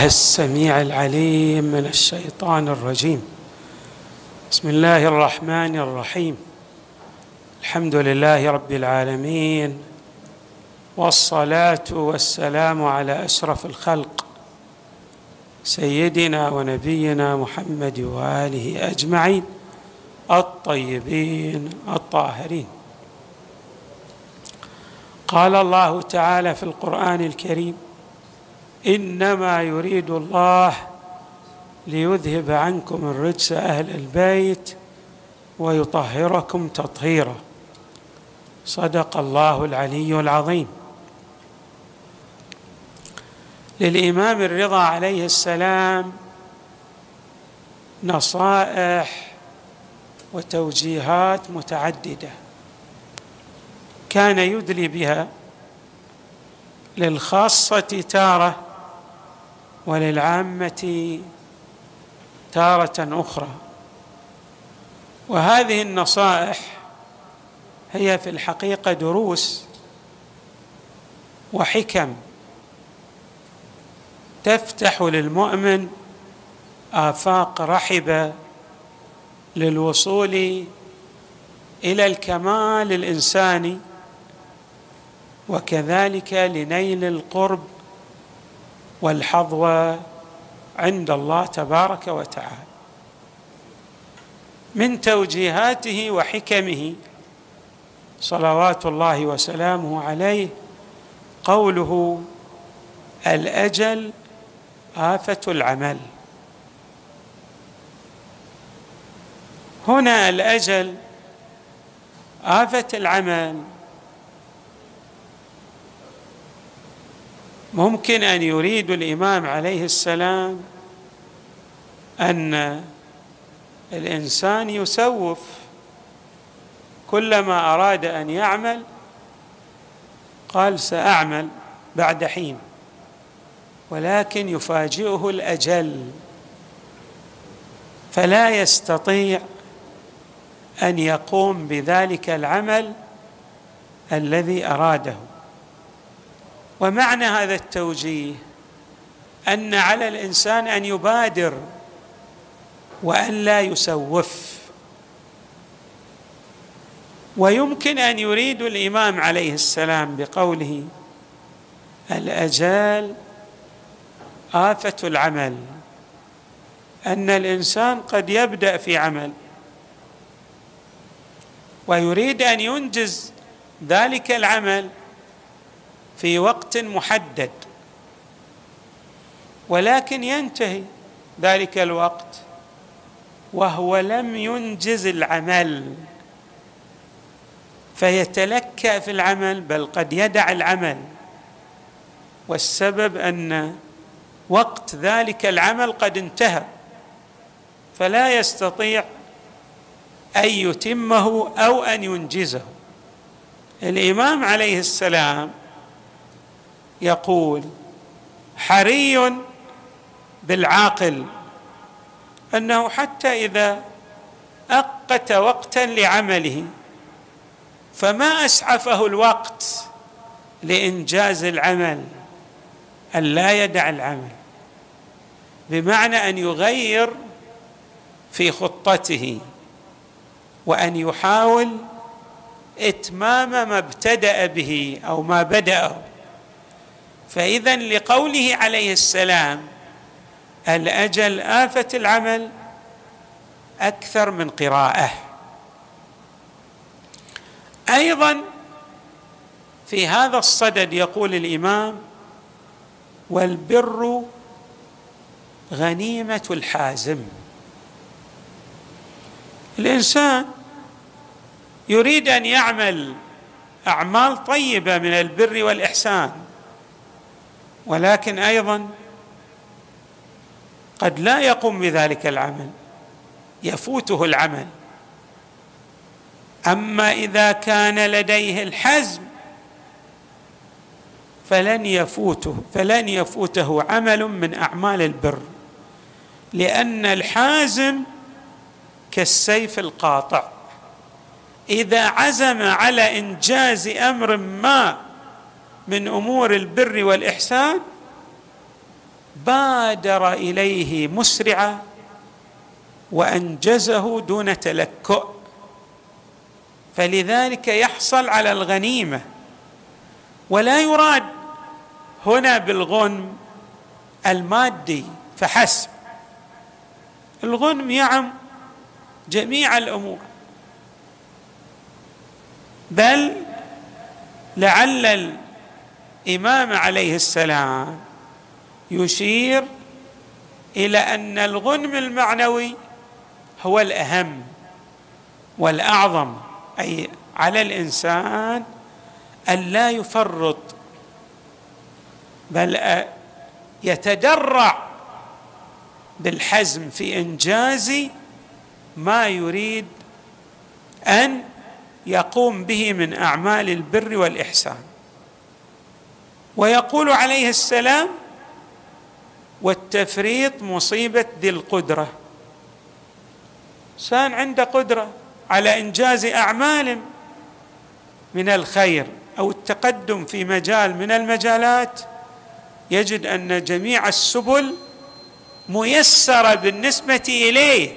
السميع العليم من الشيطان الرجيم. بسم الله الرحمن الرحيم. الحمد لله رب العالمين والصلاة والسلام على أشرف الخلق سيدنا ونبينا محمد وآله أجمعين الطيبين الطاهرين. قال الله تعالى في القرآن الكريم إنما يريد الله ليذهب عنكم الرجس أهل البيت ويطهركم تطهيرا. صدق الله العلي العظيم. للإمام الرضا عليه السلام نصائح وتوجيهات متعددة كان يدلي بها للخاصة تارة وللعامة تارة أخرى. وهذه النصائح هي في الحقيقة دروس وحكم تفتح للمؤمن آفاق رحبة للوصول إلى الكمال الإنساني وكذلك لنيل القرب والحظوه عند الله تبارك وتعالى. من توجيهاته وحكمه صلوات الله وسلامه عليه قوله الأجل آفة العمل. هنا الأجل آفة العمل ممكن أن يريد الإمام عليه السلام أن الإنسان يسوف كلما أراد أن يعمل قال سأعمل بعد حين ولكن يفاجئه الأجل فلا يستطيع أن يقوم بذلك العمل الذي أراده. ومعنى هذا التوجيه أن على الإنسان أن يبادر وأن لا يسوف. ويمكن أن يريد الإمام عليه السلام بقوله الأجال آفة العمل أن الإنسان قد يبدأ في عمل ويريد أن ينجز ذلك العمل في وقت محدد. ولكن ينتهي ذلك الوقت وهو لم ينجز العمل. فيتلكا في العمل بل قد يدع العمل. والسبب أن وقت ذلك العمل قد انتهى. فلا يستطيع أن يتمه أو أن ينجزه. الإمام عليه السلام يقول حري بالعاقل أنه حتى إذا أقت وقتا لعمله فما أسعفه الوقت لإنجاز العمل أن لا يدع العمل بمعنى أن يغير في خطته وأن يحاول إتمام ما ابتدأ به أو ما بدأه. فإذا لقوله عليه السلام الأجل آفة العمل أكثر من قراءة. أيضا في هذا الصدد يقول الإمام والبر غنيمة الحازم. الإنسان يريد أن يعمل أعمال طيبة من البر والإحسان. ولكن أيضا قد لا يقوم بذلك العمل يفوته العمل. أما إذا كان لديه الحزم فلن يفوته فلن يفوته عمل من أعمال البر لأن الحازم كالسيف القاطع. إذا عزم على إنجاز أمر ما من أمور البر والإحسان بادر إليه مسرعا وأنجزه دون تلكؤ. فلذلك يحصل على الغنيمة. ولا يراد هنا بالغنم المادي فحسب. الغنم يعم جميع الأمور. بل لعل الإمام عليه السلام يشير إلى أن الغنم المعنوي هو الأهم والأعظم أي على الإنسان أن لا يفرط بل يتدرع بالحزم في إنجاز ما يريد أن يقوم به من أعمال البر والإحسان. ويقول عليه السلام والتفريط مصيبة ذي القدرة. إنسان عنده قدرة على إنجاز أعمال من الخير أو التقدم في مجال من المجالات يجد أن جميع السبل ميسرة بالنسبة إليه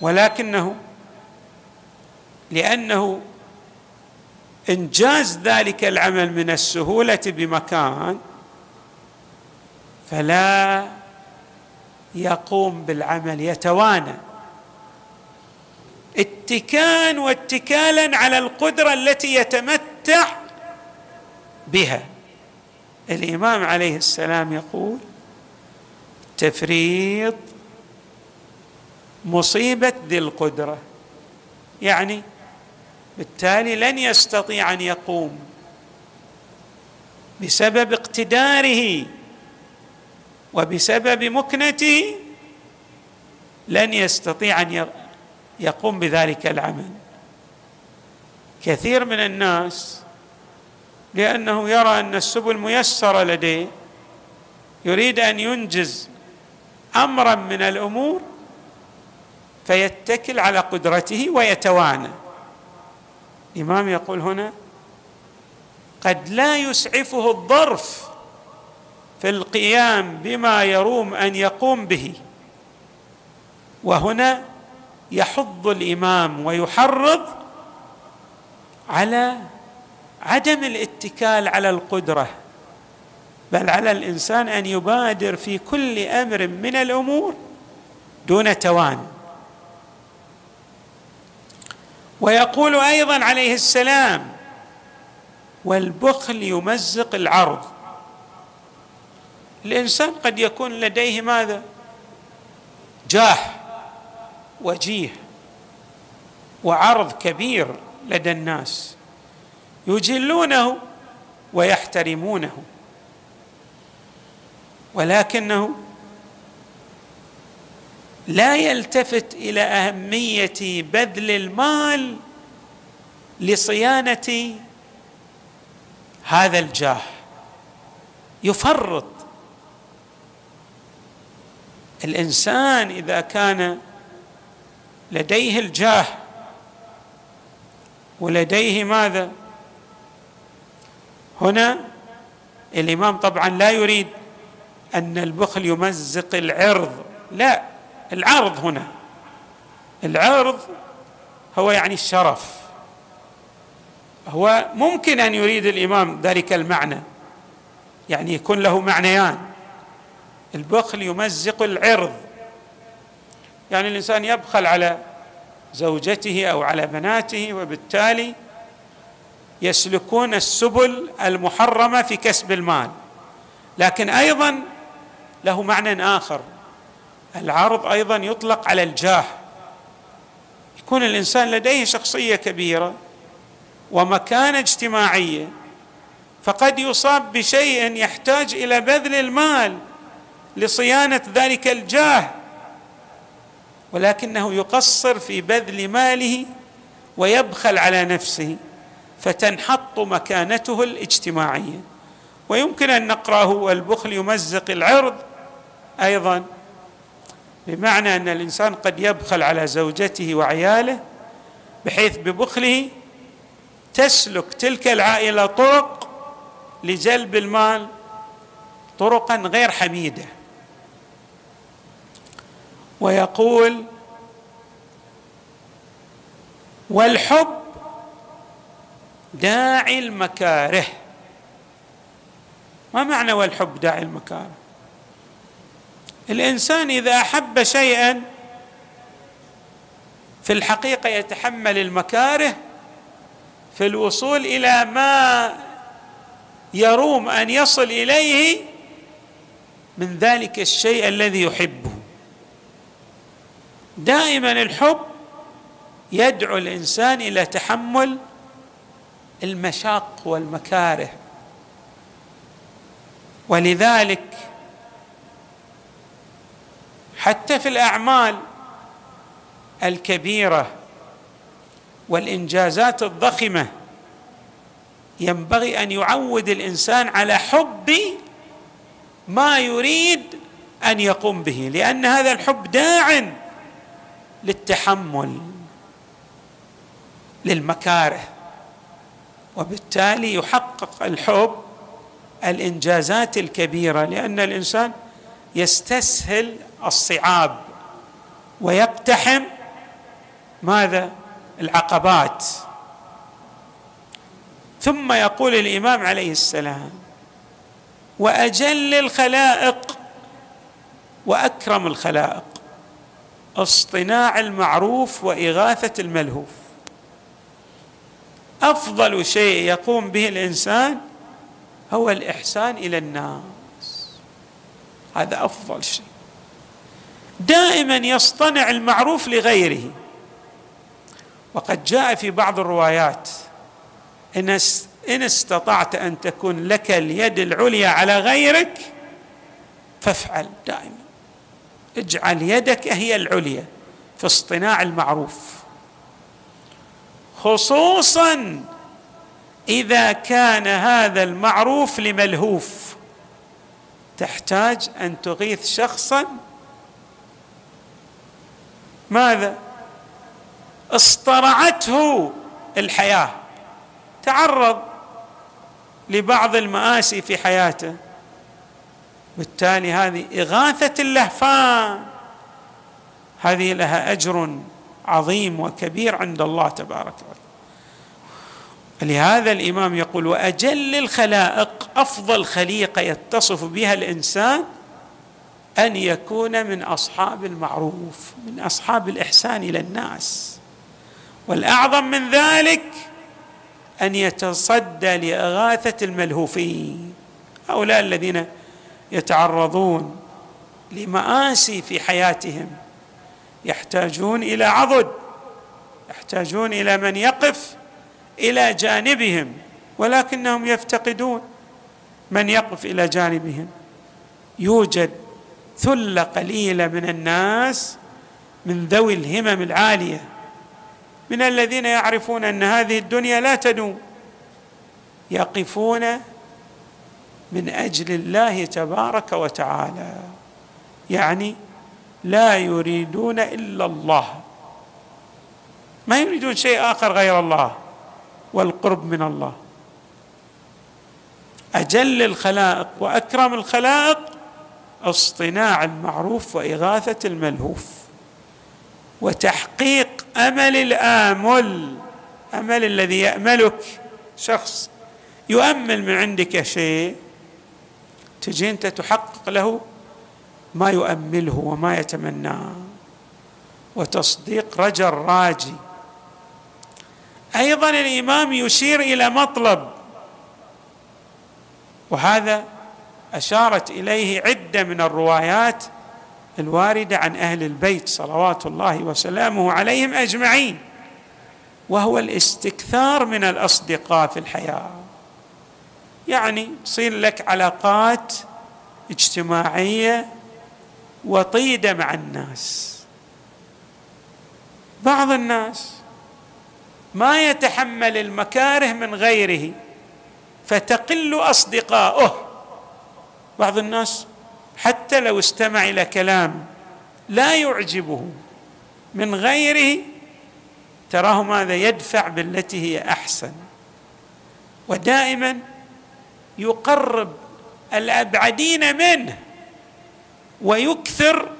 ولكنه لأنه إنجاز ذلك العمل من السهولة بمكان فلا يقوم بالعمل يتوانى. اتكان واتكالا على القدرة التي يتمتع بها. الإمام عليه السلام يقول تفريط مصيبة ذي القدرة. يعني بالتالي لن يستطيع أن يقوم بسبب اقتداره وبسبب مكنته لن يستطيع أن يقوم بذلك العمل. كثير من الناس لأنه يرى أن السبل ميسرة لديه يريد أن ينجز أمرا من الأمور فيتكل على قدرته ويتوانى. الامام يقول هنا قد لا يسعفه الظرف في القيام بما يروم أن يقوم به. وهنا يحض الإمام ويحرض على عدم الاتكال على القدرة بل على الإنسان أن يبادر في كل أمر من الأمور دون توان. ويقول أيضا عليه السلام والبخل يمزق العرض. الإنسان قد يكون لديه ماذا؟ جاه وجيه وعرض كبير لدى الناس يجلونه ويحترمونه ولكنه لا يلتفت إلى أهمية بذل المال لصيانة هذا الجاه. يفرط. الإنسان إذا كان لديه الجاه ولديه ماذا؟ هنا الإمام طبعا لا يريد أن البخل يمزق العرض لا. العرض هنا. العرض هو يعني الشرف. هو ممكن أن يريد الإمام ذلك المعنى. يعني يكون له معنيان. البخل يمزق العرض. يعني الإنسان يبخل على زوجته أو على بناته وبالتالي يسلكون السبل المحرمة في كسب المال. لكن أيضا له معنى آخر. العرض أيضا يطلق على الجاه. يكون الإنسان لديه شخصية كبيرة ومكانة اجتماعية فقد يصاب بشيء يحتاج إلى بذل المال لصيانة ذلك الجاه ولكنه يقصر في بذل ماله ويبخل على نفسه فتنحط مكانته الاجتماعية. ويمكن أن نقرأه والبخل يمزق العرض أيضا. بمعنى أن الإنسان قد يبخل على زوجته وعياله بحيث ببخله تسلك تلك العائلة طرق لجلب المال طرقا غير حميدة. ويقول والحب داعي المكاره. ما معنى والحب داعي المكاره؟ الإنسان إذا أحب شيئا في الحقيقة يتحمل المكاره في الوصول إلى ما يروم أن يصل إليه من ذلك الشيء الذي يحبه. دائما الحب يدعو الإنسان إلى تحمل المشاق والمكاره. ولذلك حتى في الأعمال الكبيرة والإنجازات الضخمة ينبغي أن يعود الإنسان على حب ما يريد أن يقوم به لأن هذا الحب داع للتحمل للمكاره وبالتالي يحقق الحب الإنجازات الكبيرة لأن الإنسان يستسهل الصعاب ويقتحم ماذا؟ العقبات. ثم يقول الإمام عليه السلام وأجل الخلائق وأكرم الخلائق اصطناع المعروف وإغاثة الملهوف. أفضل شيء يقوم به الإنسان هو الإحسان إلى الناس هذا أفضل شيء. دائما يصطنع المعروف لغيره. وقد جاء في بعض الروايات إن إن استطعت أن تكون لك اليد العليا على غيرك فافعل دائما. اجعل يدك هي العليا في اصطناع المعروف. خصوصا إذا كان هذا المعروف لملهوف. تحتاج أن تغيث شخصا. ماذا؟ اصطرعته الحياة. تعرض لبعض المآسي في حياته. بالتالي هذه إغاثة اللهفان. هذه لها أجر عظيم وكبير عند الله تبارك وتعالى. لهذا الإمام يقول وأجل الخلائق أفضل خليقة يتصف بها الإنسان أن يكون من أصحاب المعروف من أصحاب الإحسان إلى الناس. والأعظم من ذلك أن يتصدى لإغاثة الملهوفين هؤلاء الذين يتعرضون لمآسي في حياتهم. يحتاجون إلى عضد يحتاجون إلى من يقف إلى جانبهم ولكنهم يفتقدون من يقف إلى جانبهم. يوجد ثلة قليلة من الناس من ذوي الهمم العالية من الذين يعرفون أن هذه الدنيا لا تدوم يقفون من أجل الله تبارك وتعالى. يعني لا يريدون إلا الله. ما يريدون شيء آخر غير الله. والقرب من الله. أجل الخلائق وأكرم الخلائق اصطناع المعروف وإغاثة الملهوف وتحقيق أمل الآمل أمل الذي يأملك شخص يؤمل من عندك شيء تجي أنت تحقق له ما يؤمله وما يتمناه. وتصديق رجا الراجي أيضا الإمام يشير إلى مطلب وهذا أشارت إليه عدة من الروايات الواردة عن أهل البيت صلوات الله وسلامه عليهم أجمعين وهو الاستكثار من الأصدقاء في الحياة. يعني تصير لك علاقات اجتماعية وطيدة مع الناس. بعض الناس ما يتحمل المكاره من غيره فتقل أصدقاؤه. بعض الناس حتى لو استمع إلى كلام لا يعجبه من غيره تراه ماذا يدفع بالتي هي أحسن. ودائما يقرب الأبعدين منه ويكثر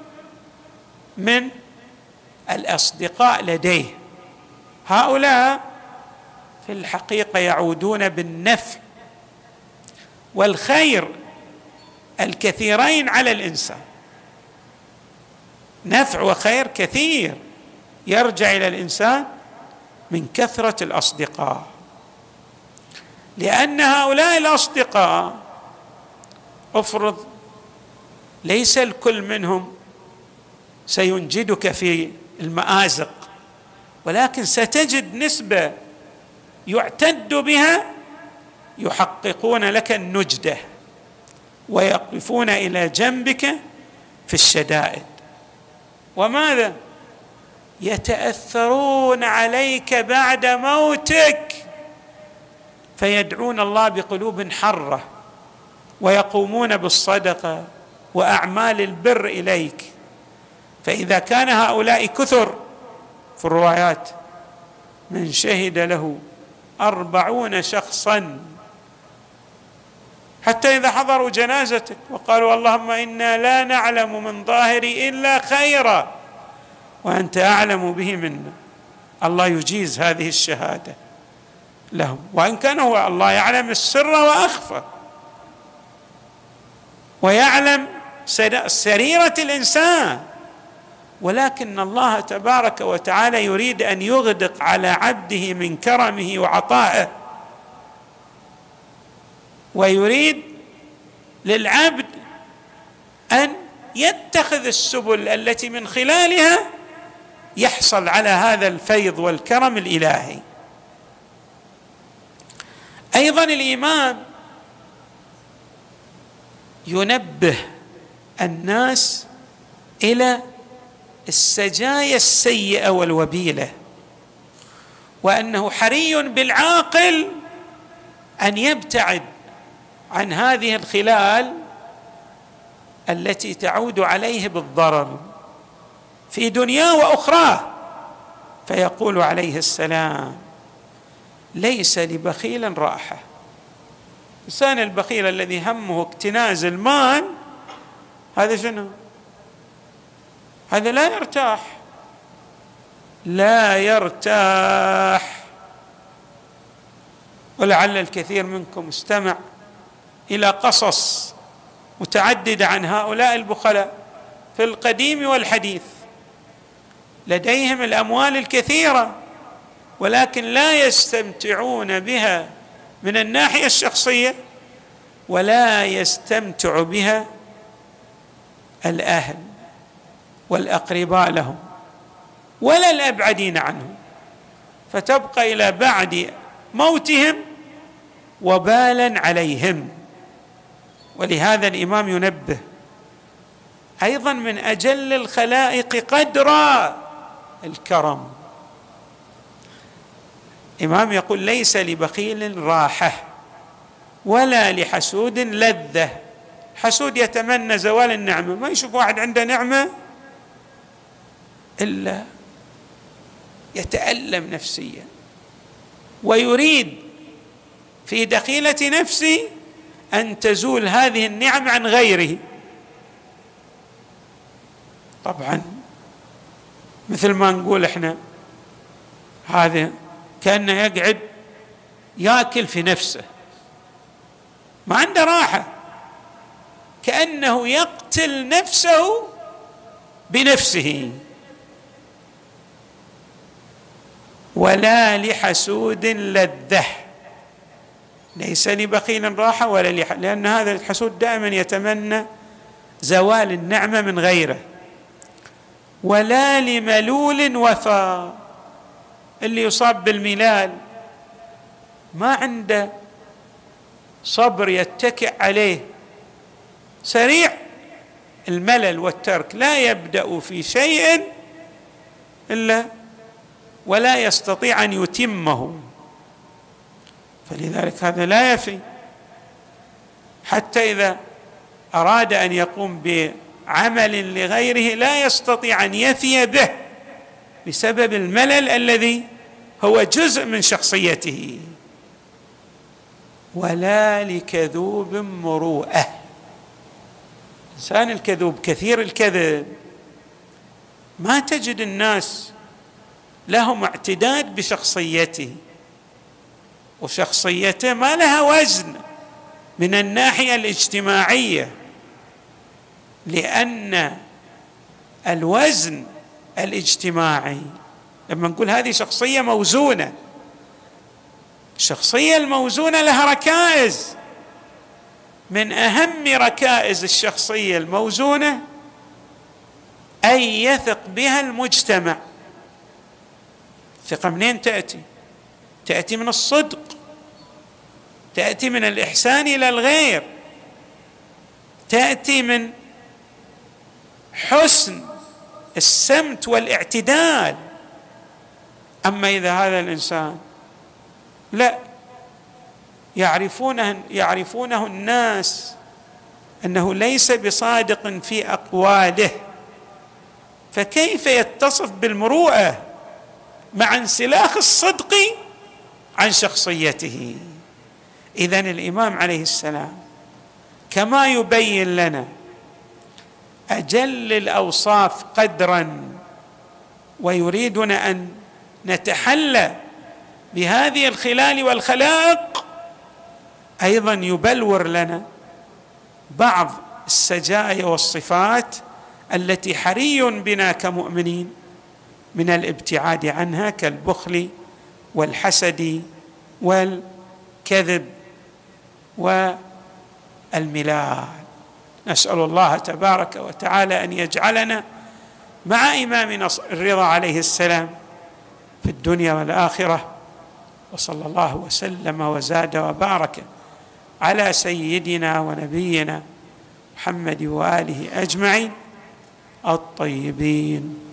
من الأصدقاء لديه. هؤلاء في الحقيقة يعودون بالنفع والخير الكثيرين على الإنسان. نفع وخير كثير يرجع إلى الإنسان من كثرة الأصدقاء. لأن هؤلاء الأصدقاء افرض ليس الكل منهم سينجدك في المآزق. ولكن ستجد نسبة يعتد بها يحققون لك النجدة ويقفون إلى جنبك في الشدائد. وماذا؟ يتأثرون عليك بعد موتك. فيدعون الله بقلوب حرة ويقومون بالصدقه وأعمال البر إليك. فإذا كان هؤلاء كثر في الروايات من شهد له أربعون شخصا. حتى إذا حضروا جنازتك وقالوا اللهم إنا لا نعلم من ظاهري إلا خيرا وأنت أعلم به منا. الله يجيز هذه الشهادة لهم وإن كان هو الله يعلم السر وأخفى. ويعلم سريرة الإنسان. ولكن الله تبارك وتعالى يريد أن يغدق على عبده من كرمه وعطائه. ويريد للعبد أن يتخذ السبل التي من خلالها يحصل على هذا الفيض والكرم الإلهي. أيضا الإمام ينبه الناس إلى السجايا السيئة والوبيلة وأنه حري بالعاقل أن يبتعد عن هذه الخلال التي تعود عليه بالضرر في دنياه واخراه فيقول عليه السلام ليس لبخيل راحة. الانسان البخيل الذي همه اكتناز المال هذا شنو؟ هذا لا يرتاح. لا يرتاح. ولعل الكثير منكم استمع إلى قصص متعددة عن هؤلاء البخلاء في القديم والحديث. لديهم الأموال الكثيرة ولكن لا يستمتعون بها من الناحية الشخصية ولا يستمتع بها الأهل. والأقرباء لهم ولا الأبعدين عنهم فتبقى إلى بعد موتهم وبالا عليهم. ولهذا الإمام ينبه أيضا من أجل الخلائق قدرا الكرم. إمام يقول ليس لبخيل راحة ولا لحسود لذة. حسود يتمنى زوال النعمة ما يشوف واحد عنده نعمة إلا يتألم نفسيا ويريد في دخيلة نفسه أن تزول هذه النعم عن غيره. طبعا مثل ما نقول إحنا هذا كأنه يقعد ياكل في نفسه ما عنده راحة كأنه يقتل نفسه بنفسه. ولا لحسود لذة. ليس لبخيل راحه ولا لح... لأن هذا الحسود دائما يتمنى زوال النعمة من غيره. ولا لملول وفى اللي يصاب بالملال. ما عنده صبر يتكئ عليه. سريع الملل والترك. لا يبدأ في شيء إلا ولا يستطيع أن يتمه. فلذلك هذا لا يفي. حتى إذا أراد أن يقوم بعمل لغيره لا يستطيع أن يفي به بسبب الملل الذي هو جزء من شخصيته. ولا لكذوب مروءة. الانسان الكذوب كثير الكذب. ما تجد الناس لهم اعتداد بشخصيته. وشخصيته ما لها وزن من الناحية الاجتماعية لأن الوزن الاجتماعي لما نقول هذه شخصية موزونة الشخصيه الموزونة لها ركائز. من أهم ركائز الشخصية الموزونة أن يثق بها المجتمع. ثقة منين تأتي؟ تأتي من الصدق. تأتي من الإحسان إلى الغير. تأتي من حسن السمت والاعتدال. أما إذا هذا الإنسان لا يعرفونه يعرفونه الناس أنه ليس بصادق في أقواله. فكيف يتصف بالمروءة؟ مع انسلاخ الصدق عن شخصيته. اذا الإمام عليه السلام كما يبين لنا أجل الأوصاف قدرا ويريدنا أن نتحلى بهذه الخلال والخلائق أيضا يبلور لنا بعض السجايا والصفات التي حري بنا كمؤمنين. من الابتعاد عنها كالبخل والحسد والكذب والملال. نسأل الله تبارك وتعالى أن يجعلنا مع امامنا الرضا عليه السلام في الدنيا والآخرة. وصلى الله وسلم وزاد وبارك على سيدنا ونبينا محمد وآله أجمعين الطيبين.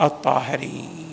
الطاهرين.